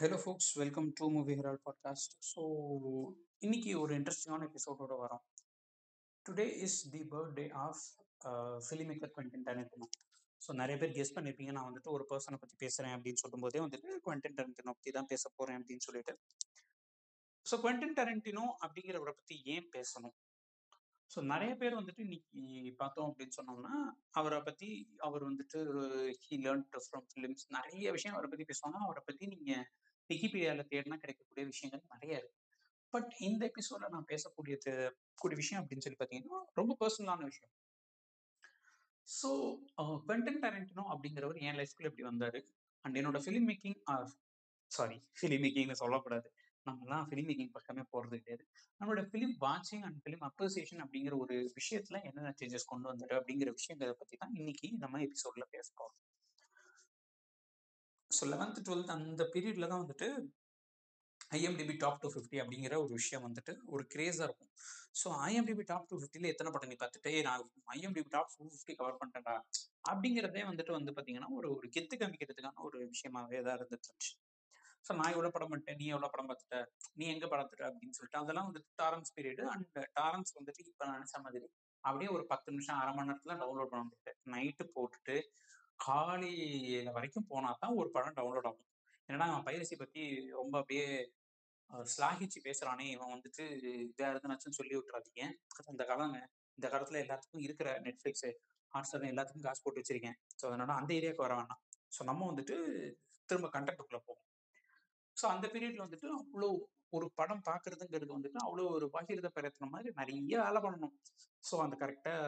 Hello folks welcome to movie herald podcast so இன்னைக்கு ஒரு இன்ட்ரெஸ்டிங்கான எபிசோடோட வரோம். Today is the birthday of film maker Quentin Tarantino so நிறைய பேர் கெஸ் பண்ணியிருப்பீங்க நான் வந்துட்டு ஒரு பர்சனை பற்றி பேசுகிறேன் அப்படின்னு சொல்லும்போதே வந்துட்டு குவென்டின் டெரண்டினோ பற்றி தான் பேச போகிறேன் அப்படின்னு சொல்லிட்டு. ஸோ குவென்டின் டெரண்டினோ அப்படிங்கிறவரை பற்றி ஏன் பேசணும்? ஸோ நிறைய பேர் வந்துட்டு இன்னைக்கு பார்த்தோம் அப்படின்னு சொன்னோம்னா அவரை பற்றி அவர் வந்துட்டு ஹி லேர்ன் ஃப்ரம் ஃபிலிம்ஸ் நிறைய விஷயம் அவரை பற்றி பேசுவாங்க. அவரை பற்றி நீங்கள் விக்கிபீடியாவில் தேடினா கிடைக்கக்கூடிய விஷயங்கள் நிறைய இருக்கு. பட் இந்த எபிசோட நான் பேசக்கூடியது கூடிய விஷயம் அப்படின்னு சொல்லி பார்த்தீங்கன்னா ரொம்ப பர்சனலான விஷயம். ஸோ வெண்டன் டேரண்டினோ அப்படிங்கிறவர் என் லைஃப்குள்ள எப்படி வந்தாரு. அண்ட் என்னோட film making or sorry film மேக்கிங்னு சொல்லக்கூடாது. நம்மலாம் ஃபிலிம் மேக்கிங் பக்கமே போகிறது கிடையாது. நம்மளோட ஃபிலிம் வாட்சிங் அண்ட் ஃபிலிம் அப்ரிசியேஷன் அப்படிங்கிற ஒரு விஷயத்துல என்னென்ன சேஞ்சஸ் கொண்டு வந்தாரு அப்படிங்கிற விஷயங்களை பற்றி தான் இன்னைக்கு நம்ம எபிசோட்ல பேச போகிறோம் ஸோ லெவன்த் டுவெல்த் அந்த பீரியடில் தான் வந்துட்டு ஐஎம்டிபி டாப் டூ ஃபிஃப்டி அப்படிங்கிற ஒரு விஷயம் வந்துட்டு ஒரு கிரேஸாக இருக்கும். ஸோ ஐஎம்டிபி டாப் டூ ஃபிஃப்டியில் எத்தனை படம் நீ பார்த்துட்டு நான் IMDb top two fifty cover பண்ணிட்டேன்டா அப்படிங்கிறதே வந்துட்டு வந்து பார்த்தீங்கன்னா ஒரு ஒரு கெத்து காமிக்கிறதுக்கான ஒரு விஷயமாவே தான் இருந்துட்டு இருந்துச்சு ஸோ நான் எவ்வளோ படம் பண்ணிட்டேன் நீ எவ்வளோ படம் பார்த்துட்ட நீ எங்கே பார்த்துட்ட அப்படின்னு சொல்லிட்டு அதெல்லாம் வந்துட்டு டாரன்ஸ் பீரியடு அண்ட் டாரன்ஸ் வந்துட்டு இப்போ நினச்ச மாதிரி அப்படியே ஒரு பத்து நிமிஷம் அரை மணி நேரத்தில் டவுன்லோட் பண்ண முடியாது நைட்டு போட்டுட்டு காலையில் வரைக்கும் போனால் தான் ஒரு படம் டவுன்லோட் ஆகும். என்னன்னா அவன் பைரசி பற்றி ரொம்ப அப்படியே ஸ்லாகிச்சு பேசுறானே இவன் வந்துட்டு இதாக இருந்துச்சுன்னு சொல்லி விட்டுறாதீங்க. அந்த காலங்க இந்த காலத்துல எல்லாத்துக்கும் இருக்கிற நெட்ஃபிளிக்ஸ் ஹாட்ஸ்டார் எல்லாத்துக்கும் காசு போட்டு வச்சிருக்கேன். ஸோ அதனால அந்த ஏரியாவுக்கு வர வேணாம். ஸோ நம்ம வந்துட்டு திரும்ப கண்டென்ட்டுக்குள்ள போவோம் ஸோ அந்த பீரியட்ல வந்துட்டு அவ்வளோ ஒரு படம் பார்க்கறதுங்கிறது வந்துட்டு அவ்வளோ ஒரு பகிர்ந்த பிரயத்தன மாதிரி நிறைய வேலை பண்ணணும். ஸோ அந்த கரெக்டாக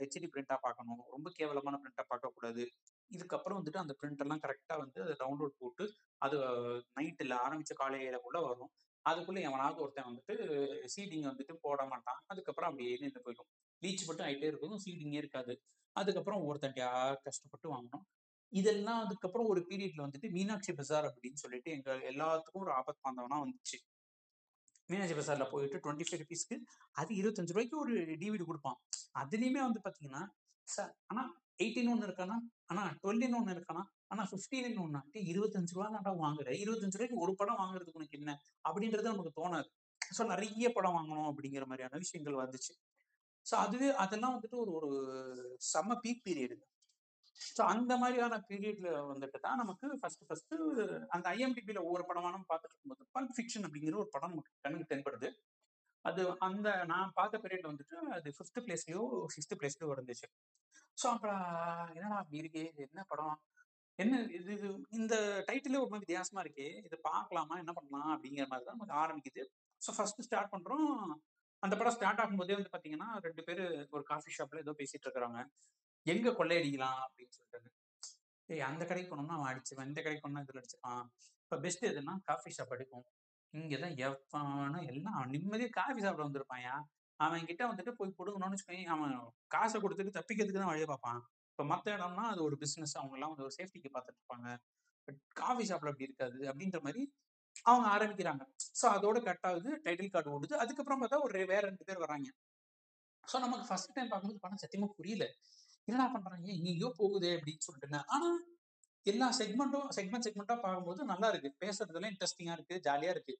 ஹெச்டி பிரிண்டாக பார்க்கணும் ரொம்ப கேவலமான பிரிண்டாக பார்க்கக்கூடாது இதுக்கப்புறம் வந்துட்டு அந்த பிரிண்ட் எல்லாம் கரெக்டாக வந்து அதை டவுன்லோட் போட்டு அது நைட்டில் ஆரம்பிச்ச கூட வரும். அதுக்குள்ளே எவனாவது ஒருத்தன் வந்துட்டு சீடிங் வந்துட்டு போட மாட்டான். அதுக்கப்புறம் அப்படியே நின்று போயிடும். லீச் மட்டும் ஆகிட்டே இருக்கும். சீடிங்கே இருக்காது. அதுக்கப்புறம் ஒவ்வொருத்தண்டியா கஷ்டப்பட்டு வாங்கணும். இதெல்லாம் அதுக்கப்புறம் ஒரு பீரியட்ல வந்துட்டு மீனாட்சி பஜார் அப்படின்னு சொல்லிட்டு எங்க எல்லாத்துக்கும் ஒரு ஆபத் பாந்தவனா வந்துச்சு. மீனாட்சி பஜார்ல போயிட்டு டுவெண்ட்டி ஃபைவ் ருபீஸ்க்கு அது இருபத்தஞ்சு ரூபாய்க்கு ஒரு டிவிடி கொடுப்பான். அதுலயுமே வந்து பாத்தீங்கன்னா சார் ஆனா எயிட்டின் ஒன்று இருக்கானா? ஆனா டுவெல்லின் ஒன்று இருக்கானா? ஆனா ஃபிஃப்டீன் ஒன்று இருபத்தஞ்சு ரூபா தான்டா வாங்குற. இருபத்தஞ்சு ரூபாய்க்கு ஒரு படம் வாங்குறதுக்கு உனக்கு என்ன? அப்படின்றது நமக்கு தோணாது. ஸோ நிறைய படம் வாங்கணும் அப்படிங்கிற மாதிரியான விஷயங்கள் வந்துச்சு. ஸோ அதுவே அதெல்லாம் வந்துட்டு ஒரு ஒரு செம்ம பீக் பீரியடு ஸோ அந்த மாதிரியான பீரியட்ல வந்துட்டு தான் நமக்கு ஃபர்ஸ்ட் ஃபர்ஸ்ட் அந்த ஐஎம்டிபியில ஒவ்வொரு படமான பார்த்துட்டு இருக்கும்போது பல்ப் ஃபிக்ஷன் அப்படிங்கிற ஒரு படம் நமக்கு கண்ணுக்கு தென்படுது. அது அந்த நான் பார்த்த பீரியட்ல வந்துட்டு அது ஃபிஃப்த் பிளேஸ்லயோ சிக்ஸ்த் பிளேஸ்லயோ இருந்துச்சு. ஸோ அப்புறம் என்னடா அப்படி இருக்கே? இது என்ன படம்? என்ன இது இது இந்த டைட்டிலே ஒரு மாதிரி வித்தியாசமா இருக்கே. இது பார்க்கலாமா? என்ன பண்ணலாம்? அப்படிங்கிற மாதிரி தான் நமக்கு ஆரம்பிக்குது. ஸோ ஃபர்ஸ்ட் ஸ்டார்ட் பண்றோம். அந்த படம் ஸ்டார்ட் ஆகும்போதே வந்து பாத்தீங்கன்னா ரெண்டு பேர் ஒரு காஃபி ஷாப்ல ஏதோ பேசிட்டு இருக்கிறாங்க. எங்க கொள்ளையடிக்கலாம் அப்படின்னு சொல்லிட்டு ஏய் அந்த கடைக்கு போனோம்னா அவன் அடிச்சுவான் இந்த கடைக்கு போனா இதுல அடிச்சுப்பான் இப்ப பெஸ்ட் எதுன்னா காஃபி ஷாப் அடிக்கும் இங்கதான் எவனும் எல்லாம் அவன் நிம்மதியா காஃபி சாப்பிட வந்திருப்பாயா அவன் கிட்ட வந்துட்டு போய் கொடுக்கணும்னு வச்சுக்கோங்க அவன் காசை கொடுத்துட்டு தப்பிக்கிறதுக்கு தான் வழியை பார்ப்பான். இப்ப மத்த இடம்னா அது ஒரு பிசினஸ் அவங்க எல்லாம் வந்து ஒரு சேஃப்டிக்கு பார்த்துட்டு இருப்பாங்க. பட் காஃபி ஷாப்ல அப்படி இருக்காது அப்படின்ற மாதிரி அவங்க ஆரம்பிக்கிறாங்க. ஸோ அதோட கட் ஆகுது டைட்டில் கார்டு ஓடுது. அதுக்கப்புறம் பார்த்தா ஒரு வேற ரெண்டு பேர் வராங்க ஸோ நமக்கு ஃபர்ஸ்ட் டைம் பார்க்கும்போது படம் சத்தியமா புரியல. என்னடா பண்றாங்க? எங்கேயோ போகுதே அப்படின்னு சொல்லிட்டு ஆனா எல்லா செக்மெண்ட்டும் செக்மெண்ட் செக்மெண்டா பார்க்கும்போது நல்லா இருக்கு. பேசுறதுல இன்ட்ரெஸ்டிங்கா இருக்கு ஜாலியா இருக்கு.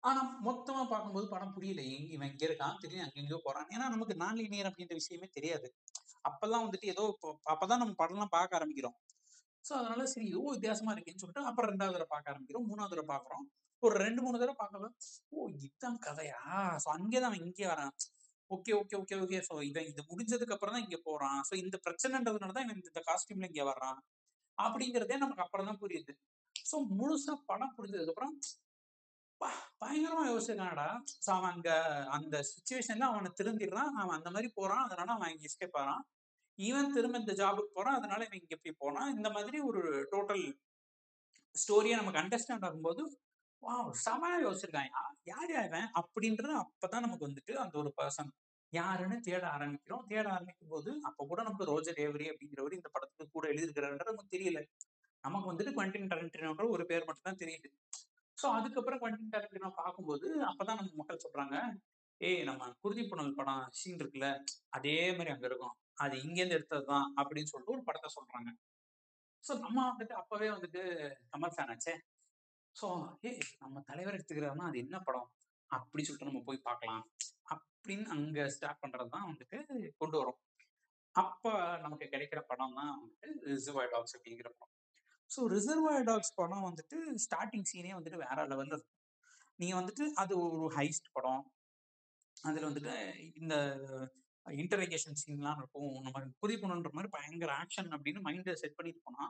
ஆனா மொத்தமா பார்க்கும்போது படம் புரியல. இவன் இங்க இருக்கான் தெரியும் அங்க எங்கேயோ போறான். ஏன்னா நமக்கு நான் லீனியர் அப்படின்ற விஷயமே தெரியாது. அப்பெல்லாம் வந்துட்டு ஏதோ அப்பதான் நம்ம படம்லாம் பார்க்க ஆரம்பிக்கிறோம். ஸோ அதனால சரி ஓ வித்தியாசமா இருக்கேன்னு சொல்லிட்டு அப்புறம் ரெண்டாவது தடவை பார்க்க ஆரம்பிக்கிறோம். மூணாவது தடவை பார்க்குறோம். ஒரு ரெண்டு மூணு தடவை பார்க்கலாம் ஓ இதுதான் கதையா? ஸோ அங்கேதான் அவன் இங்கே வரான். Okay okay okay okay. So இவன் இது முடிஞ்சதுக்கு அப்புறம் தான் இங்க போறான். ஸோ இந்த பிரச்சனைன்றதுனால தான் இவன் இந்த காஸ்டியூம்ல இங்க வர்றான். அப்படிங்கிறதே நமக்கு அப்புறம் தான் புரியுது. ஸோ முழுசா படம் புரிஞ்சதுக்கு அப்புறம் பயங்கரமா யோசிச்சிருக்கானடா ஸோ அவன் அங்க அந்த சுச்சுவேஷன்ல அவனை திருந்திடுறான். அவன் அந்த மாதிரி போறான். அதனால அவன் இங்க எஸ்கேப் ஆறான். ஈவன் திரும்ப இந்த ஜாபுக்கு போறான். அதனால இவன் இங்க எப்படி போனான். இந்த மாதிரி ஒரு டோட்டல் ஸ்டோரியை நமக்கு அண்டர்ஸ்டாண்ட் ஆகும்போது வா செமையா யோசிச்சிருக்காங்க யார் யார் அப்படின்றது அப்பதான் நமக்கு வந்துட்டு அந்த ஒரு பர்சன் யாருன்னு தேட ஆரம்பிக்கிறோம். தேட ஆரம்பிக்கும் போது அப்ப கூட நமக்கு ரோஜர் ஏவரி அப்படிங்கிறவர் இந்த படத்துக்கு கூட எழுதியிருக்கிறாருன்றது நமக்கு தெரியல. நமக்கு வந்துட்டு குவெண்டின் டரண்டினோன்ற ஒரு பேர் மட்டும் தான் தெரியுது. ஸோ அதுக்கப்புறம் குவெண்டின் டரண்டினோ பார்க்கும்போது அப்பதான் நம்ம மக்கள் சொல்றாங்க ஏய் நம்ம குருதி புனல் படம் சீன் இருக்குல்ல அதே மாதிரி அங்க இருக்கும். அது இங்கேருந்து எடுத்ததுதான் அப்படின்னு சொல்லிட்டு ஒரு படத்தை சொல்றாங்க. ஸோ நம்ம வந்துட்டு அப்பவே வந்துட்டு கமல் ஃபேன் ஆச்சே. ஸோ ஏ நம்ம தலைவர் எடுத்துக்கிறாருன்னா அது என்ன படம்? அப்படி சொல்லிட்டு நம்ம போய் பார்க்கலாம். அப்படின்னு அங்க ஸ்டார்ட் பண்றது தான் வந்துட்டு கொண்டு வரும். அப்ப நமக்கு கிடைக்கிற படம் தான் வந்துட்டு ரிசர்வாய் டாக்ஸ் அப்படிங்கிற படம். ஸோ ரிசர்வாய் டாக்ஸ் படம் வந்துட்டு ஸ்டார்டிங் சீனே வந்துட்டு வேற லெவல்ல இருக்கும். நீங்க வந்துட்டு அது ஒரு ஹைஸ்ட் படம். அதுல வந்துட்டு இந்த இன்டர்கேஷன் சீன்லாம் இருக்கும். நம்ம புரிய பண்ணுன்ற மாதிரி பயங்கர ஆக்ஷன் அப்படின்னு மைண்ட செட் பண்ணிட்டு போனா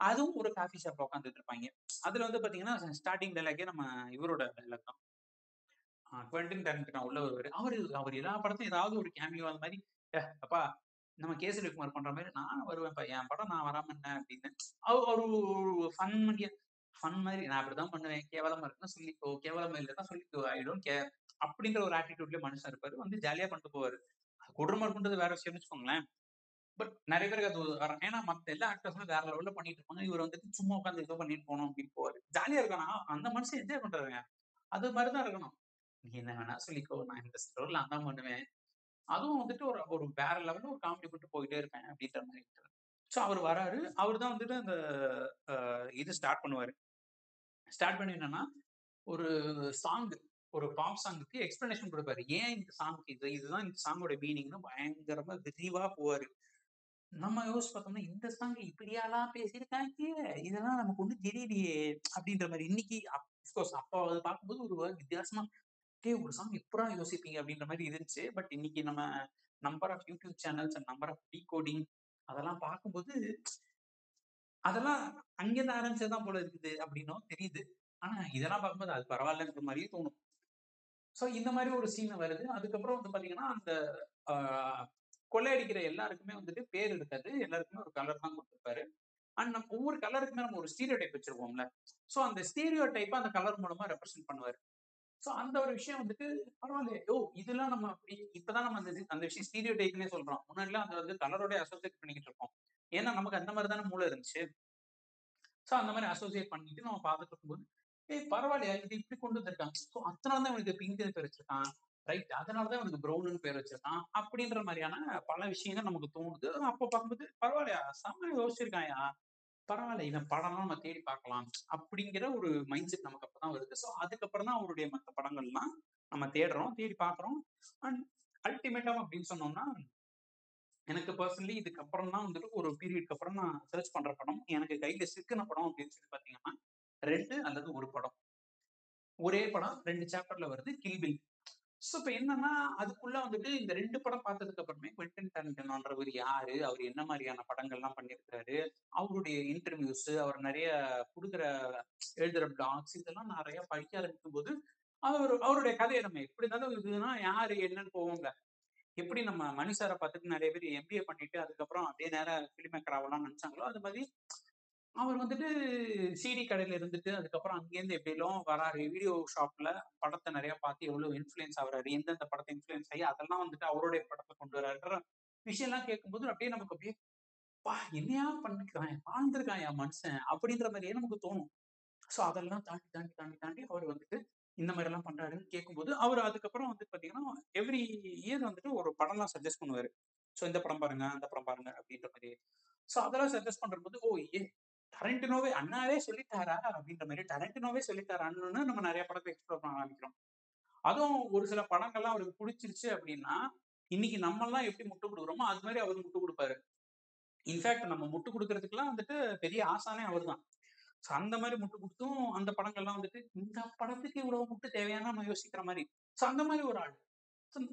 அதுவும் ஒரு காஃபி ஷாப்ல உட்காந்துட்டு இருப்பாங்க. அதுல வந்து பாத்தீங்கன்னா ஸ்டார்டிங் டைலாக்கே நம்ம இவரோட டைலாக் தான். குவெண்டின் டேரண்டினோ உள்ள வருவாரு அவரு அவர் எல்லா படத்தையும் ஏதாவது ஒரு கேமியோ அந்த மாதிரி அப்பா நம்ம கேசரி குமார் பண்ற மாதிரி நான் வருவேன்ப்பா என் படம் நான் வராம என்ன? அப்படின்னு. அவர் ஒரு ஃபன் மாதிரி ஃபன் மாதிரி நான் அப்படிதான் பண்ணுவேன் கேவலமா இருக்குன்னா சொல்லிக்கோ கேவலமா இல்லைன்னா சொல்லிக்கோ ஐ டோன்ட் கேர் அப்படிங்கிற ஒரு ஆட்டிடியூட்ல மனுஷன் இருப்பாரு. வந்து ஜாலியா பண்ணிட்டு போவாரு. கொடூரமா இருக்குன்றது வேற விஷயம்னு வச்சுக்கோங்களேன். பட் நிறைய பேருக்கு அது வரும் ஏன்னா மத்த எல்லா ஆக்டர்ஸும் வேற லெவல்ல பண்ணிட்டு இருப்பாங்க. இவர் வந்துட்டு சும்மா உட்காந்து ஏதோ பண்ணிட்டு போகணும் அப்படின்னு போவாரு. ஜாலியா இருக்கணும் அந்த மனுஷன் என்ஜாய் பண்றாருங்க. அது மாதிரிதான் இருக்கணும். நீ என்ன வேணா சொல்லிக்கோ நான் இந்த ஸ்டோர்ல அதான் பண்ணுவேன். அதுவும் வந்துட்டு ஒரு ஒரு வேற லெவல்ல ஒரு காமெடி போட்டு போயிட்டே இருப்பேன் அப்படின்ற மாதிரி ஸோ அவர் வராரு. அவர் தான் வந்துட்டு அந்த இது ஸ்டார்ட் பண்ணுவாரு. ஸ்டார்ட் பண்ணி என்னன்னா ஒரு சாங் ஒரு பாப் சாங்குக்கு எக்ஸ்பிளனேஷன் கொடுப்பாரு. ஏன் இந்த சாங்க்கு இது இதுதான் இந்த சாங்கோட மீனிங்னு பயங்கரமா விரிவா போவாரு. நம்ம யோசிச்சு பார்த்தோம்னா இந்த சாங் இப்படியாலாம் பேசியிருக்காங்க. இதெல்லாம் நமக்கு ஒன்றும் தெரியலையே அப்படின்ற மாதிரி. இன்னைக்கு அப்கோர்ஸ் அப்போ அதை பார்க்கும்போது ஒரு வித்தியாசமா டே ஒரு சாங் எப்படா யோசிப்பீங்க அப்படின்ற மாதிரி இருந்துச்சு. பட் இன்னைக்கு நம்ம number of YouTube channels and number of decoding அதெல்லாம் பார்க்கும்போது அதெல்லாம் அங்கேருந்து ஆரம்பிச்சதுதான் போல இருக்குது அப்படின்னும் தெரியுது. ஆனா இதெல்லாம் பார்க்கும்போது அது பரவாயில்லன்ற மாதிரியே தோணும். ஸோ இந்த மாதிரி ஒரு சீன் வருது. அதுக்கப்புறம் வந்து பாத்தீங்கன்னா அந்த ஆஹ், கொள்ளையடிக்கிற எல்லாருக்குமே வந்துட்டு பேர் இருக்காது எல்லாருக்குமே ஒரு கலர் தான் கொடுத்துருப்பாரு. அண்ட் நம்ம ஒவ்வொரு கலருக்குமே நம்ம ஒரு ஸ்டீரியோ டைப் வச்சிருப்போம்ல. ஸோ அந்த ஸ்டீரியோ டைப்பை அந்த கலர் மூலமா ரெப்ரசென்ட் பண்ணுவாரு. சோ அந்த ஒரு விஷயம் வந்துட்டு பரவாயில்ல ஓ இதெல்லாம் நம்ம அப்படி இப்பதான் நம்ம அந்த அந்த விஷயம் ஸ்டீரியோ டைப்னே சொல்றோம். முன்னாடிலாம் அந்த வந்து கலரோட அசோசியேட் பண்ணிக்கிட்டு இருக்கோம் ஏன்னா நமக்கு அந்த மாதிரி தானே மூளை இருந்துச்சு. சோ அந்த மாதிரி அசோசியேட் பண்ணிட்டு நம்ம பார்த்துட்டு இருக்கும்போது ஏய் பரவாயில்லையா இது இப்படி கொண்டு வந்திருக்காங்க. ஸோ அதனால தான் இவனுக்கு பிங்க்னு பேர் வச்சிருக்கான். ரைட் அதனால தான் இவனுக்கு ப்ரௌனு பேர் வச்சிருக்கான். அப்படின்ற மாதிரியான பல விஷயங்கள் நமக்கு தோணுது. அப்போ பார்க்கும்போது பரவாயில்லையா செம்ம யோசிச்சிருக்காயா பரவாயில்ல இவன் படம்லாம் நம்ம தேடி பார்க்கலாம் அப்படிங்கிற ஒரு மைண்ட் செட் நமக்கு அப்பதான் வருது. ஸோ அதுக்கப்புறம் தான் அவருடைய மற்ற படங்கள்லாம் நம்ம தேடுறோம் தேடி பார்க்குறோம். அண்ட் அல்டிமேட்டா அப்படின்னு சொன்னோம்னா எனக்கு பர்சனலி இதுக்கப்புறம் தான் வந்துட்டு ஒரு பீரியட்க்கு அப்புறம் நான் சர்ச் பண்ற படம் எனக்கு கையில சிக்கின படம் அப்படின்னு சொல்லி பாத்தீங்கன்னா ரெண்டு அல்லது ஒரு படம். ஒரே படம் ரெண்டு சாப்டர்ல வருது கில்பில் ஸோ இப்போ என்னன்னா அதுக்குள்ள வந்துட்டு இந்த ரெண்டு படம் பார்த்ததுக்கு அப்புறமே குவென்டன் டாரண்டினோன்றவர் யாரு? அவர் என்ன மாதிரியான படங்கள்லாம் பண்ணியிருக்காரு? அவருடைய இன்டர்வியூஸ் அவர் நிறைய கொடுக்குற எழுதுற பிளாக்ஸ் இதெல்லாம் நிறைய படிக்க ஆரம்பிக்கும் போது அவர் அவருடைய கதையை நம்ம எப்படி இருந்தாலும் இதுனா யாரு என்னன்னு போவோங்க எப்படி நம்ம மணி பார்த்துட்டு நிறைய பேர் எம்பிஏ பண்ணிட்டு அதுக்கப்புறம் அப்படியே நேரம் ஃபிலிம் மேக்கர் ஆகலாம்னு நினைச்சாங்களோ அது மாதிரி அவர் வந்துட்டு சிடி கடையில இருந்துட்டு அதுக்கப்புறம் அங்கேருந்து எப்படியெல்லாம் வராரு வீடியோ ஷாப்ல படத்தை நிறைய பார்த்து எவ்வளவு இன்ஃபுளுன்ஸ் ஆகுறாரு எந்தெந்த படத்தை இன்ஃபுளுன்ஸ் ஆகி அதெல்லாம் வந்துட்டு அவருடைய படத்தை கொண்டு வராருன்ற எல்லாம் கேட்கும்போது அப்படியே நமக்கு அப்படியே பா என்னையா பண்ணிருக்கான் வாழ்ந்திருக்கான் என் மனுஷன் அப்படின்ற மாதிரியே நமக்கு தோணும். ஸோ அதெல்லாம் தாண்டி தாண்டி தாண்டி தாண்டி அவர் வந்துட்டு இந்த மாதிரி எல்லாம் பண்றாருன்னு கேட்கும்போது அவர் அதுக்கப்புறம் வந்து பாத்தீங்கன்னா எவ்ரி இயர் வந்துட்டு ஒரு படம்லாம் சஜஸ்ட் பண்ணுவாரு. ஸோ இந்த படம் பாருங்க அந்த படம் பாருங்க அப்படின்ற மாதிரி. ஸோ அதெல்லாம் சஜஸ்ட் பண்றபோது ஓ ஏ டரண்டினோவே அண்ணாவே சொல்லிட்டாரா அப்படின்ற மாதிரி டரண்டினோவே சொல்லித்தாரான்னு நம்ம நிறைய படத்தை எக்ஸ்ப்ளோர் பண்ண ஆரம்பிக்கிறோம். அதுவும் ஒரு சில படங்கள்லாம் அவருக்கு பிடிச்சிருச்சு அப்படின்னா இன்னைக்கு நம்ம எல்லாம் எப்படி முட்டு கொடுக்குறோமோ அது மாதிரி அவர் முட்டு கொடுப்பாரு. இன்ஃபேக்ட் நம்ம முட்டு கொடுக்கறதுக்குலாம் வந்துட்டு பெரிய ஆசானே அவர் தான் ஸோ அந்த மாதிரி முட்டு கொடுத்தும் அந்த படங்கள்லாம் வந்துட்டு இந்த படத்துக்கு இவ்வளவு முட்டு தேவையான நம்ம யோசிக்கிற மாதிரி. ஸோ அந்த மாதிரி ஒரு ஆள்.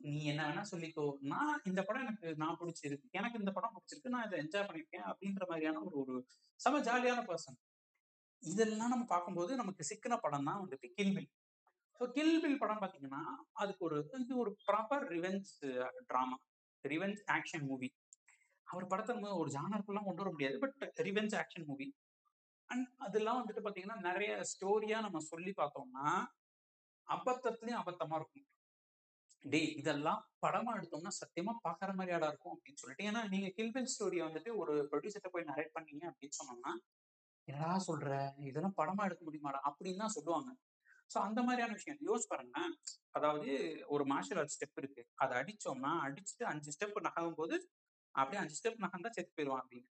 நீ என்ன வேணா சொல்லிக்கோ. நான் இந்த படம் எனக்கு நான் பிடிச்சிருக்கு. எனக்கு இந்த படம் பிடிச்சிருக்கு. நான் இதை என்ஜாய் பண்ணிருக்கேன் அப்படின்ற மாதிரியான ஒரு ஒரு செம ஜாலியான பர்சன் இதெல்லாம் நம்ம பார்க்கும்போது நமக்கு சிக்கன படம் தான் வந்துட்டு கில்பில் ஸோ கில்பில் படம் பார்த்தீங்கன்னா அதுக்கு ஒரு இது ஒரு proper revenge drama revenge action movie அவர் படத்தை நம்ம ஒரு ஜானருக்குலாம் கொண்டு வர முடியாது. But revenge action movie and அதெல்லாம் வந்துட்டு பார்த்தீங்கன்னா நிறைய ஸ்டோரியா நம்ம சொல்லி பார்த்தோம்னா அபத்தத்துலயும் அபத்தமா இருக்கும். டேய் இதெல்லாம் படமா எடுத்தோம்னா சத்தியமா பாக்குற மாதிரி ஆடா இருக்கும் அப்படின்னு சொல்லிட்டு. ஏன்னா நீங்க கில்பில் ஸ்டோரியை வந்துட்டு ஒரு ப்ரொடியூசர்ட்ட போய் நரேட் பண்ணீங்க அப்படின்னு சொன்னோம்னா என்னடா சொல்ற? இதெல்லாம் படமா எடுக்க முடியுமாடா? அப்படின்னு தான் சொல்லுவாங்க. ஸோ அந்த மாதிரியான விஷயம். யோசிச்சு பாருங்க அதாவது ஒரு மார்ஷல் ஆர்ட் ஸ்டெப் இருக்கு. அதை அடிச்சோம்னா அடிச்சுட்டு அஞ்சு ஸ்டெப் நகரும் போது அப்படியே அஞ்சு ஸ்டெப் நகர்ந்தா செத்து போயிடுவான் அப்படின்னு.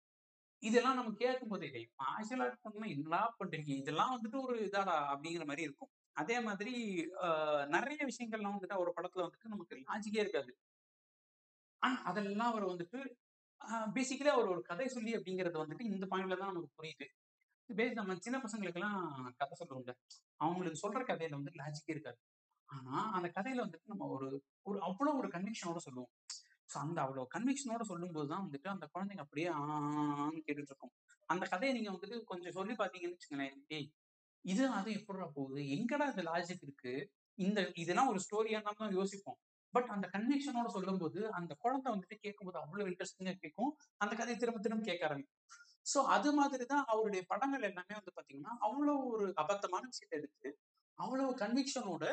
இதெல்லாம் நம்ம கேட்கும்போது டேய் மார்ஷியல் ஆர்ட் பண்ணா என்னடா பண்றீங்க? இதெல்லாம் வந்துட்டு ஒரு இதாடா? அப்படிங்கிற மாதிரி இருக்கும். அதே மாதிரி ஆஹ் நிறைய விஷயங்கள்லாம் வந்துட்டு ஒரு படத்துல வந்துட்டு நமக்கு லாஜிக்கே இருக்காது ஆனா அதெல்லாம் அவர் வந்துட்டு பேசிக்கலி அவர் ஒரு கதை சொல்லி அப்படிங்கறது வந்துட்டு இந்த பாயிண்ட்ல தான் நமக்கு புரியுது பேஸ் நம்ம சின்ன பசங்களுக்கெல்லாம் கதை சொல்லுவோம்ல அவங்களுக்கு சொல்ற கதையில வந்து லாஜிக்கே இருக்காது ஆனா அந்த கதையில வந்துட்டு நம்ம ஒரு ஒரு அவ்வளவு ஒரு கன்விக்ஷனோட சொல்லுவோம் ஸோ அந்த அவ்வளவு கன்விக்ஷனோட சொல்லும்போது தான் வந்துட்டு அந்த குழந்தைங்க அப்படியே ஆன்னு கேட்டுட்டு இருக்கும் அந்த கதையை நீங்க வந்துட்டு கொஞ்சம் சொல்லி பார்த்தீங்கன்னு வச்சுங்களேன் ஏய் இது அது எப்படிடா போகுது? எங்கடா இந்த லாஜிக் இருக்கு? இந்த இதெல்லாம் ஒரு ஸ்டோரியா தான் யோசிப்போம். பட் அந்த கன்விக்ஷனோட சொல்லும்போது அந்த குழந்தை வந்துட்டு கேட்கும்போது அவ்வளவு இன்ட்ரெஸ்டிங்கா கேட்கும். அந்த கதையை திரும்ப திரும்ப கேட்க ஆரம்பிக்கும். ஸோ அது மாதிரி தான் அவருடைய படங்கள் எல்லாமே வந்து பாத்தீங்கன்னா அவ்வளவு ஒரு அபத்தமான விஷயத்தை எடுத்து அவ்வளவு கன்விக்ஷனோட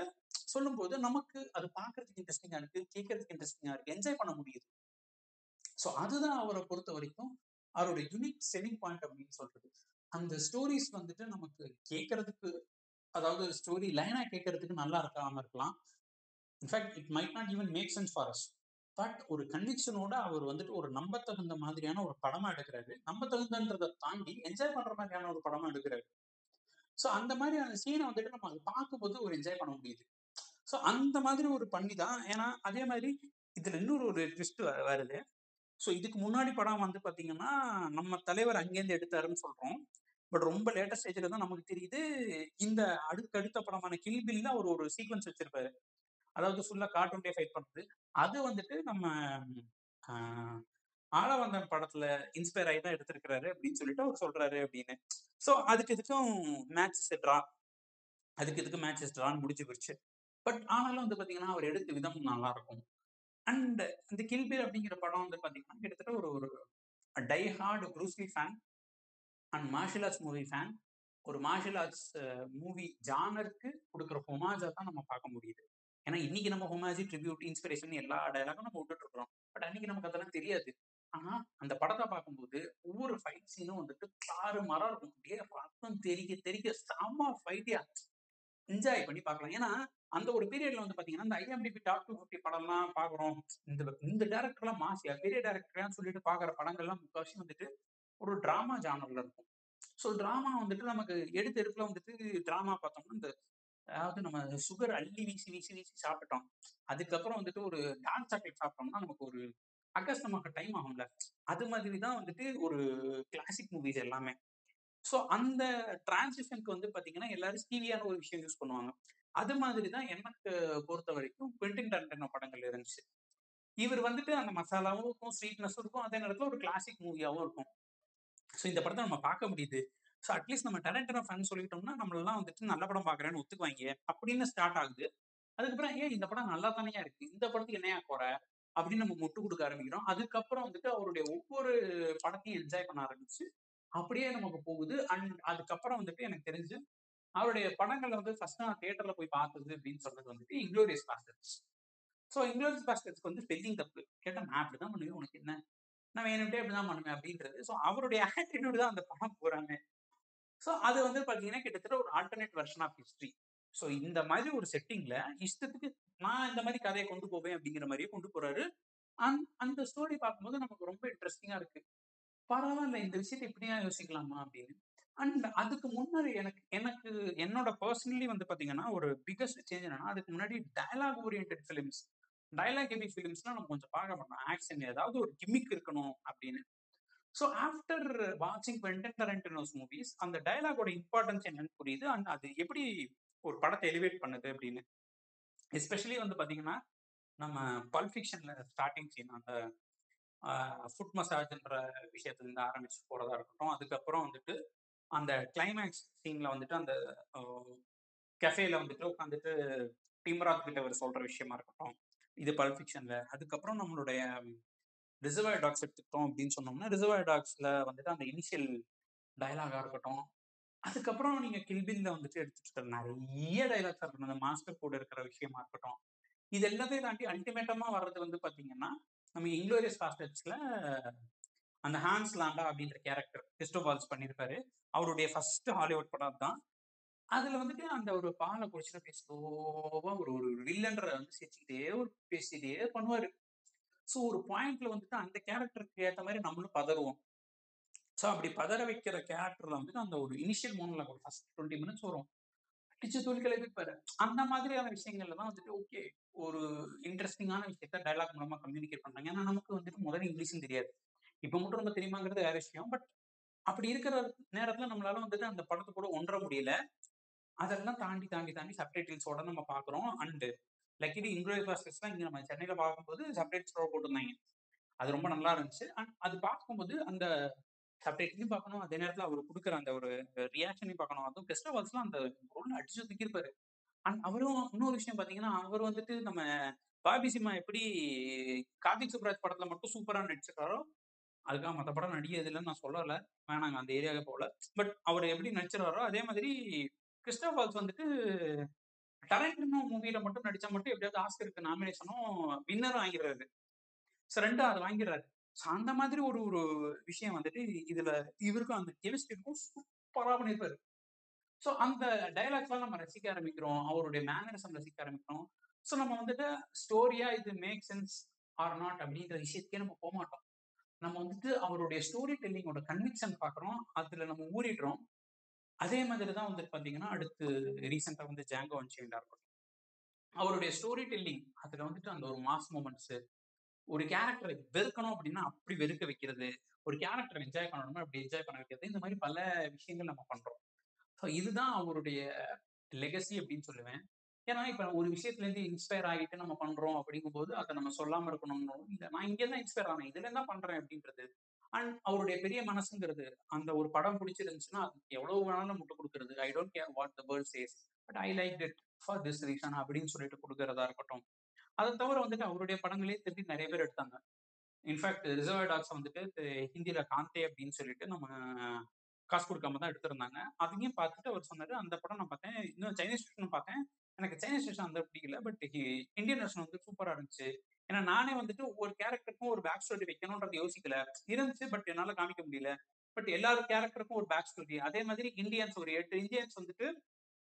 சொல்லும்போது நமக்கு அது பார்க்கறதுக்கு இன்ட்ரெஸ்டிங்கா இருக்கு கேட்கறதுக்கு இன்ட்ரெஸ்டிங்கா இருக்கு என்ஜாய் பண்ண முடியுது. ஸோ அதுதான் அவரை பொறுத்த வரைக்கும் அவருடைய யூனிக் செல்லிங் பாயிண்ட் அப்படின்னு சொல்றது. அந்த ஸ்டோரிஸ் வந்துட்டு நமக்கு கேட்கறதுக்கு அதாவது ஸ்டோரி லைனா கேட்கறதுக்கு நல்லா இருக்காம இருக்கலாம். In fact it might not even make sense for us but ஒரு கன்விக்ஷனோட அவர் வந்துட்டு ஒரு நம்ப தகுந்த மாதிரியான ஒரு படமா எடுக்கிறாரு. நம்ப தகுந்தன்றதை தாண்டி என்ஜாய் பண்ற மாதிரியான ஒரு படமா எடுக்கிறாரு. ஸோ அந்த மாதிரியான சீனை வந்துட்டு நம்ம அதை பார்க்கும்போது ஒரு என்ஜாய் பண்ண முடியுது. ஸோ அந்த மாதிரி ஒரு பண்ணி தான் ஏன்னா அதே மாதிரி இதுல இன்னொரு ஒரு ட்விஸ்ட் வருது. ஸோ இதுக்கு முன்னாடி படம் வந்து பாத்தீங்கன்னா நம்ம தலைவர் அங்கேருந்து எடுத்தாருன்னு சொல்றோம். பட் ரொம்ப லேட்டஸ்ட் ஸ்டேஜ்ல தான் நமக்கு தெரியுது இந்த அடுத்தடுத்த படமான கில்பில்ல அவர் ஒரு சீக்வன்ஸ் வச்சிருப்பாரு. அதாவது ஃபுல்லா கார்ட்டூன்டே ஃபைட் பண்றது. அது வந்துட்டு நம்ம ஆஹ், ஆளவந்தன் படத்துல இன்ஸ்பயர் ஆகி தான் எடுத்திருக்கிறாரு அப்படின்னு சொல்லிட்டு அவர் சொல்றாரு அப்படின்னு. ஸோ அதுக்கு இதுக்கும் மேட்சஸ் ட்ரா அதுக்கு இதுக்கு மேட்சஸ் ட்ரான்னு முடிஞ்சு போச்சு பட் ஆனாலும் வந்து பாத்தீங்கன்னா அவர் எடுத்த விதம் நல்லா இருக்கும் அண்ட் இந்த கில்பில் அப்படிங்கிற படம் வந்து பாத்தீங்கன்னா கிட்டத்தட்ட ஒரு ஒரு die hard Bruce Lee fan and martial arts movie fan ஒரு மார்ஷியல் ஆர்ட்ஸ் மூவி ஜானருக்கு கொடுக்குற ஹொமாஜா தான் நம்ம பார்க்க முடியுது. ஏன்னா இன்னைக்கு நம்ம ஹொமாஜி ட்ரிபியூட் இன்ஸ்பிரேஷன் எல்லா டயலாகும் நம்ம விட்டுட்டு இருக்கிறோம். பட் அன்னைக்கு நமக்கு அதெல்லாம் தெரியாது. ஆனா அந்த படத்தை பார்க்கும்போது ஒவ்வொரு ஃபைட் சீனும் வந்துட்டு காரு மரம் இருக்கும். அப்படியே ரத்தம் தெறிக்க தெறிக்க செம்ம ஃபைட்டியா என்ஜாய் பண்ணி பார்க்கலாம். ஏன்னா அந்த ஒரு பீரியட்ல வந்து பாத்தீங்கன்னா இந்த ஐஎம்டிபி டாப் டூ ஃபிஃப்டி படம்லாம் பாக்குறோம் இந்த இந்த டேரக்டர்லாம் மாசியா? பெரிய டேரக்டர்னு சொல்லிட்டு பாக்குற படங்கள்லாம் முக்கால்வாசி வந்துட்டு ஒரு டிராமா ஜானர்ல இருக்கும். ஸோ டிராமா வந்துட்டு நமக்கு எடுத்த எடுப்புல வந்துட்டு டிராமா பார்த்தோம்னா இந்த அதாவது நம்ம சுகர் அள்ளி வீசி வீசி வீசி சாப்பிட்டோம். அதுக்கப்புறம் வந்துட்டு ஒரு டார்க் சாக்லேட் சாப்பிட்டோம்னா நமக்கு ஒரு அகஸ்தமாக டைம் ஆகும்ல. அது மாதிரி தான் வந்துட்டு ஒரு கிளாசிக் மூவிஸ் எல்லாமே. ஸோ அந்த டிரான்சிஷனுக்கு வந்து பார்த்தீங்கன்னா எல்லாரும் ஸ்டீவியான ஒரு விஷயம் யூஸ் பண்ணுவாங்க. அது மாதிரி தான் எனக்கு பொறுத்த வரைக்கும் குவெண்டின் டரண்டனோ படங்கள் இருந்துச்சு. இவர் வந்துட்டு அந்த மசாலாவும் இருக்கும் ஸ்வீட்னஸும் இருக்கும். அதே நேரத்தில் ஒரு கிளாசிக் மூவியாகவும் இருக்கும். ஸோ இந்த படத்தை நம்ம பார்க்க முடியுது. ஸோ அட்லீஸ்ட் நம்ம டேலண்டன ஃபேன் சொல்லிட்டோம்னா நம்மளெல்லாம் வந்துட்டு நல்ல படம் பார்க்குறேன்னு ஒத்துக்குவாங்க அப்படின்னு ஸ்டார்ட் ஆகுது. அதுக்கப்புறம் ஏன் இந்த படம் நல்லா தானே இருக்கு? இந்த படத்துக்கு என்னையா குறை அப்படின்னு நம்ம முட்டு கொடுக்க ஆரம்பிக்கிறோம். அதுக்கப்புறம் வந்துட்டு அவருடைய ஒவ்வொரு படத்தையும் என்ஜாய் பண்ண ஆரம்பிச்சு அப்படியே நமக்கு போகுது. அண்ட் அதுக்கப்புறம் வந்துட்டு எனக்கு தெரிஞ்சு அவருடைய படங்களை வந்து ஃபர்ஸ்ட் நான் தியேட்டர்ல போய் பார்த்தது அப்படின்னு சொன்னது வந்துட்டு இன்க்ளோரியஸ் பாஸ்டர்ஸ் ஸோ இன்க்ளோரியஸ் பாஸ்டர்ஸ்க்கு வந்து ஸ்பெல்லிங் தப்பு. கேட்டால் நான் அப்படிதான் பண்ணுவேன். உனக்கு என்ன? நான் வேணும்ட்டே அப்படிதான் பண்ணுவேன் அப்படின்றது. ஸோ அவருடைய ஆட்டிடியூடு தான் அந்த படம் போறாங்க. ஸோ அது வந்து பாத்தீங்கன்னா கிட்டத்தட்ட ஒரு alternate version of history so இந்த மாதிரி ஒரு செட்டிங்ல இஷ்டத்துக்கு நான் இந்த மாதிரி கதையை கொண்டு போவேன் அப்படிங்கிற மாதிரியே கொண்டு போறாரு. அந் அந்த ஸ்டோரி பார்க்கும்போது நமக்கு ரொம்ப இன்ட்ரெஸ்டிங்கா இருக்கு. பரவாயில்ல இந்த விஷயத்தை இப்படியா யோசிக்கலாமா அப்படின்னு. அண்ட் அதுக்கு முன்னாடி எனக்கு எனக்கு என்னோட பர்சனலி வந்து பாத்தீங்கன்னா ஒரு பிகஸ்ட் சேஞ்ச் என்னன்னா அதுக்கு முன்னாடி dialogue oriented films dialogue heavy ஃபிலிம்ஸ்னா நம்ம கொஞ்சம் பார்க்க மாட்டோம் ஆக்ஷன் ஏதாவது ஒரு கிமிக் இருக்கணும் அப்படின்னு. ஸோ ஆஃப்டர் வாட்சிங் குவெண்டன் டரண்டினோஸ் மூவிஸ் அந்த டயலாகோட இம்பார்ட்டன்ஸ் என்னன்னு புரியுது. அண்ட் அது எப்படி ஒரு படத்தை எலிவேட் பண்ணுது அப்படின்னு. எஸ்பெஷலி வந்து பார்த்தீங்கன்னா நம்ம பல்ஃபிக்ஷன்ல ஸ்டார்டிங் சீன் அந்த ஃபுட் மசாஜ்ன்ற விஷயத்துலேருந்து ஆரம்பிச்சு போறதா இருக்கட்டும். அதுக்கப்புறம் வந்துட்டு அந்த கிளைமேக்ஸ் சீன்ல வந்துட்டு அந்த கெஃபேல வந்துட்டு உட்காந்துட்டு டிம்ராத் கிட்ட அவர் சொல்ற விஷயமா இருக்கட்டும். இது பல் ஃபிக்ஷன்ல. அதுக்கப்புறம் நம்மளுடைய ரிசர்வாய் டாக்ஸ் எடுத்துக்கிட்டோம் அப்படின்னு சொன்னோம்னா ரிசர்வாய் டாக்ஸ்ல வந்துட்டு அந்த இனிஷியல் டயலாகா இருக்கட்டும். அதுக்கப்புறம் நீங்க கில்பில்ல வந்துட்டு எடுத்துட்டு நிறைய டைலாக்ஸ் இருக்கணும் அந்த மாஸ்டர் கூட இருக்கிற விஷயமா இருக்கட்டும். இது எல்லாத்தையும் தாண்டி அல்டிமேட்டமா வர்றது வந்து பாத்தீங்கன்னா நம்ம இங்கிலோரியஸ் பாஸ்டர்ஸ்ல அந்த ஹான்ஸ் லாண்டா அப்படின்ற கேரக்டர் கிறிஸ்டோபால்ஸ் பண்ணியிருப்பாரு. அவருடைய ஃபர்ஸ்ட் ஹாலிவுட் படம் தான் அதுல வந்துட்டு அந்த ஒரு பாலை குடிச்சுட்டு அப்படியே ஸ்லோவா ஒரு ஒரு வில்லன்ற வந்து சிரிச்சுக்கிட்டே ஒரு பேசிட்டே பண்ணுவாரு. ஸோ ஒரு பாயிண்ட்ல வந்துட்டு அந்த கேரக்டருக்கு ஏற்ற மாதிரி நம்மளும் பதறுவோம். ஸோ அப்படி பதற வைக்கிற கேரக்டர்ல வந்துட்டு அந்த ஒரு இனிஷியல் மூணில் ஒரு ஃபர்ஸ்ட் டுவெண்ட்டி மினிட்ஸ் வரும். அடிச்சு தூள் இருப்பாரு அந்த மாதிரியான விஷயங்கள்ல தான் வந்துட்டு ஓகே ஒரு இன்ட்ரெஸ்டிங்கான விஷயத்த டைலாக் மூலமா கம்யூனிகேட் பண்றாங்க. ஏன்னா நமக்கு வந்துட்டு முதல்ல இங்கிலீஷும் தெரியாது. இப்போ மட்டும் நம்ம தெரியுமாங்கிறது வேற விஷயம். பட் அப்படி இருக்கிற நேரத்துல நம்மளால வந்துட்டு அந்த படத்தை கூட ஒன்ற முடியல. அதெல்லாம் தாண்டி தாண்டி தாண்டி சப்டைட்டில்ஸோட நம்ம பாக்குறோம். அண்ட் லக்கிலி இங்கிலீஷ் பாஸ்டர்ஸ் தான் இங்க நம்ம சென்னையில பார்க்கும்போது சப்டைட்டில்ஸோட போட்டிருந்தாங்க. அது ரொம்ப நல்லா இருந்துச்சு. அண்ட் அது பார்க்கும்போது அந்த சப்டைட்டிலையும் பார்க்கணும் அதே நேரத்தில் அவர் கொடுக்குற அந்த ஒரு ரியாக்ஷனையும் பார்க்கணும் அதுவும் ஃபெஸ்டிவல்ஸ்லாம் அந்த ரோல் அடிச்சு தூக்கியிருப்பாரு அண்ட் அவரும் இன்னொரு விஷயம் பார்த்தீங்கன்னா அவர் வந்துட்டு நம்ம பாபி சிம்மா எப்படி கார்த்திக் சுப்ராஜ் படத்துல மட்டும் சூப்பரா நடிச்சிருக்காரோ அதுக்காக மற்ற படம் நடிக்கிறது இல்லைன்னு நான் சொல்லலை. வேணாங்க அந்த ஏரியாவுக்கு போகல. பட் அவர் எப்படி நடிச்சிருவாரோ அதே மாதிரி கிறிஸ்டோபால்ஸ் வந்துட்டு டரண்டினோ மூவியில மட்டும் நடிச்சா மட்டும் எப்படியாவது ஆஸ்கருக்கு நாமினேஷனும் வின்னரும் வாங்கிடுறாரு. ஸோ ரெண்டும் அதை வாங்கிடுறாரு. ஸோ அந்த மாதிரி ஒரு ஒரு விஷயம் வந்துட்டு இதுல இவருக்கும் அந்த கெமிஸ்ட்ரிக்கும் சூப்பராக பண்ணியிருப்பாரு. ஸோ அந்த டைலாக்ஸ்லாம் நம்ம ரசிக்க ஆரம்பிக்கிறோம். அவருடைய மேனரிசம் ரசிக்க ஆரம்பிக்கிறோம். ஸோ நம்ம வந்துட்டு ஸ்டோரியா இது மேக் சென்ஸ் ஆர் நாட் அப்படின்ற விஷயத்துக்கே நம்ம போக மாட்டோம். நம்ம வந்துட்டு அவருடைய ஸ்டோரி டெல்லிங்கோட கன்விக்ஷன் பார்க்குறோம். அதில் நம்ம ஊறிடுறோம். அதே மாதிரி தான் வந்துட்டு பார்த்தீங்கன்னா அடுத்து ரீசெண்டாக வந்து ஜாங்கோ அன்சைண்டா இருக்கட்டும். அவருடைய ஸ்டோரி டெல்லிங் அதுல வந்துட்டு அந்த ஒரு மாஸ் மூமெண்ட்ஸு ஒரு கேரக்டரை வெறுக்கணும் அப்படின்னா அப்படி வெறுக்க வைக்கிறது ஒரு கேரக்டர் என்ஜாய் பண்ணணும்னா அப்படி என்ஜாய் பண்ண வைக்கிறது இந்த மாதிரி பல விஷயங்கள் நம்ம பண்றோம். ஸோ இதுதான் அவருடைய லெகசி அப்படின்னு சொல்லுவேன். ஏன்னா இப்ப ஒரு விஷயத்துல இருந்து இன்ஸ்பயர் ஆகிட்டு நம்ம பண்றோம் அப்படிங்கும்போது அதை நம்ம சொல்லாம இருக்கணும்னு இல்லை நான் இங்கே தான் இன்ஸ்பயர் ஆனேன் இதுல தான் பண்றேன் அப்படின்றது அண்ட் அவருடைய பெரிய மனசுங்கிறது அந்த ஒரு படம் பிடிச்சிருந்துச்சுன்னா அதுக்கு எவ்வளவு வேணாலும் முட்டு கொடுக்கறது. I don't care what the world says but I like it for this reason அப்படின்னு சொல்லிட்டு கொடுக்கறதா இருக்கட்டும். அதை தவிர வந்துட்டு அவருடைய படங்களே திருப்பி நிறைய பேர் எடுத்தாங்க. இன்ஃபேக்ட் ரிசர்வ் டாக்ஸ் வந்துட்டு ஹிந்தியில காந்தே அப்படின்னு சொல்லிட்டு நம்ம காசு கொடுக்காம தான் எடுத்திருந்தாங்க. அதையும் பார்த்துட்டு அவர் சொன்னாரு அந்த படம் நான் பார்த்தேன். இன்னும் சைனீஸ் வெர்ஷன் பார்த்தேன். எனக்கு சைனீஸ் வெர்ஷன் அந்த பிடிக்கல பட் இந்தியன் வெர்ஷன் வந்து சூப்பரா இருந்துச்சு. ஏன்னா நானே வந்துட்டு ஒவ்வொரு கேரக்டருக்கும் ஒரு பேக் ஸ்டோரி வைக்கணும்ன்றது யோசிக்கல. இருந்துச்சு பட் என்னால காமிக்க முடியல. பட் எல்லா கேரக்டருக்கும் ஒரு பேக் ஸ்டோரி அதே மாதிரி இந்தியன்ஸ் ஒரு எட்டு இந்தியன்ஸ் வந்துட்டு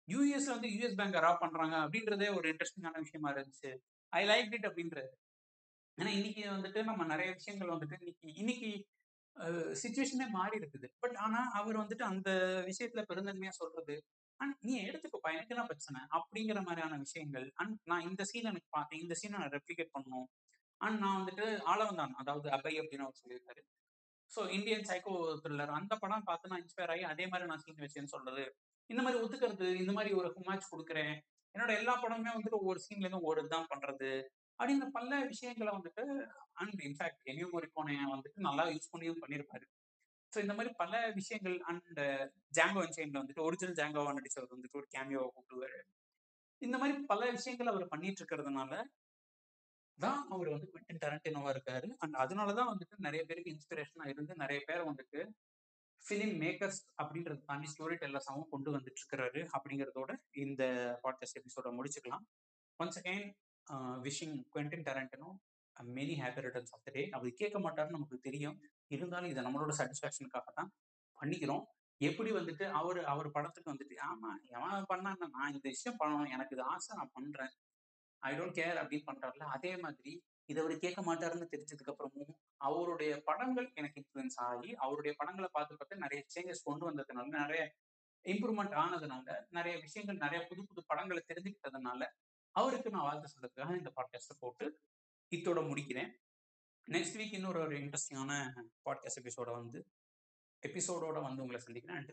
யூஎஸ்ல வந்து யூஎஸ் பேங்க் ராப் பண்றாங்க அப்படின்றதே ஒரு இன்ட்ரெஸ்டிங்கான விஷயமா இருந்துச்சு. ஐ லைக் இட் அப்படின்றது ஏன்னா இன்னைக்கு வந்துட்டு நம்ம நிறைய விஷயங்கள் வந்துட்டு இன்னைக்கு இன்னைக்கு சுச்சுவேஷனே மாறி இருக்குது பட் ஆனா அவர் வந்துட்டு அந்த விஷயத்துல பெருந்தன்மையா சொல்றது அண்ட் நீ எடுத்துக்கப்பா எனக்கு என்ன பிரச்சனை? அப்படிங்கிற மாதிரியான விஷயங்கள். அண்ட் நான் இந்த சீன் எனக்கு பார்த்தேன் இந்த சீனை நான் ரெப்ளிகேட் பண்ணும் அண்ட் நான் வந்துட்டு ஆளவந்தான். அதாவது அபை அப்படின்னு அவர் சொல்லியிருக்காரு. ஸோ இந்தியன் சைக்கோ த்ரில்லர் அந்த படம் பார்த்து நான் இன்ஸ்பயர் ஆகி அதே மாதிரி நான் சீன் வச்சேன்னு சொல்றது. இந்த மாதிரி ஒத்துக்கிறது இந்த மாதிரி ஒரு ஹுமாச் கொடுக்குறேன். என்னோட எல்லா படமுமே வந்துட்டு ஒவ்வொரு சீன்ல இருந்து ஒரு இதுதான் பண்றது. அப்படிங்கிற பல விஷயங்களை வந்துட்டு அண்ட் இன்ஃபேக்ட் எனியோ மொரிக்கோனை வந்துட்டு நல்லா யூஸ் பண்ணியும் பண்ணியிருப்பாரு. ஸோ இந்த மாதிரி பல விஷயங்கள் அண்ட் ஜாங்கோ அன்சைன்ல வந்துட்டு ஒரிஜினல் ஜாங்கோவா நடிச்சவர் வந்துட்டு ஒரு கேமியோவை கூப்பிடுவாரு. இந்த மாதிரி பல விஷயங்கள் அவர் பண்ணிட்டு இருக்கிறதுனால தான் அவர் வந்து குவிண்டன் டரண்டினோவா இருக்காரு. அண்ட் அதனாலதான் வந்துட்டு நிறைய பேருக்கு இன்ஸ்பிரேஷனா இருந்து நிறைய பேர் வந்துட்டு ஃபிலிம் மேக்கர்ஸ் அப்படின்றத தாண்டி ஸ்டோரி டெல்லர்ஸாகவும் கொண்டு வந்துட்டு இருக்கிறாரு அப்படிங்கிறதோட இந்த பாட்காஸ்ட் எபிசோட முடிச்சுக்கலாம். Once again wishing Quentin Tarantino many happy returns of the day அவர் கேட்க மாட்டாருன்னு நமக்கு தெரியும். இருந்தாலும் இதை நம்மளோட சாட்டிஸ்ஃபேக்ஷனுக்காக தான் பண்ணிக்கிறோம். எப்படி வந்துட்டு அவர் அவர் படத்துக்கு வந்துட்டு ஆமா எவன் பண்ணா நான் இந்த விஷயம் பண்ணணும் எனக்கு இது ஆசை நான் பண்றேன். ஐ டோன்ட் கேர் அப்படின்னு பண்றாருல அதே மாதிரி இதை அவர் கேட்க மாட்டாருன்னு தெரிஞ்சதுக்கு அப்புறமும் அவருடைய படங்கள் எனக்கு இன்ஃபுளுன்ஸ் ஆகி அவருடைய படங்களை பார்த்து பார்த்து நிறைய சேஞ்சஸ் கொண்டு வந்ததுனால நிறைய இம்ப்ரூவ்மெண்ட் ஆனதுனால நிறைய விஷயங்கள் நிறைய புது புது படங்களை தெரிஞ்சுக்கிட்டதுனால அவருக்கு நான் வாழ்த்து சொல்றதுக்காக இந்த பாட்காஸ்ட்டை போட்டு இத்தோட முடிக்கிறேன். நெக்ஸ்ட் வீக் இன்னொரு ஒரு இன்ட்ரெஸ்டிங்கான பாட்காஸ்ட் எபிசோட வந்து எபிசோடோட வந்து உங்களை சந்திக்கிறேன்.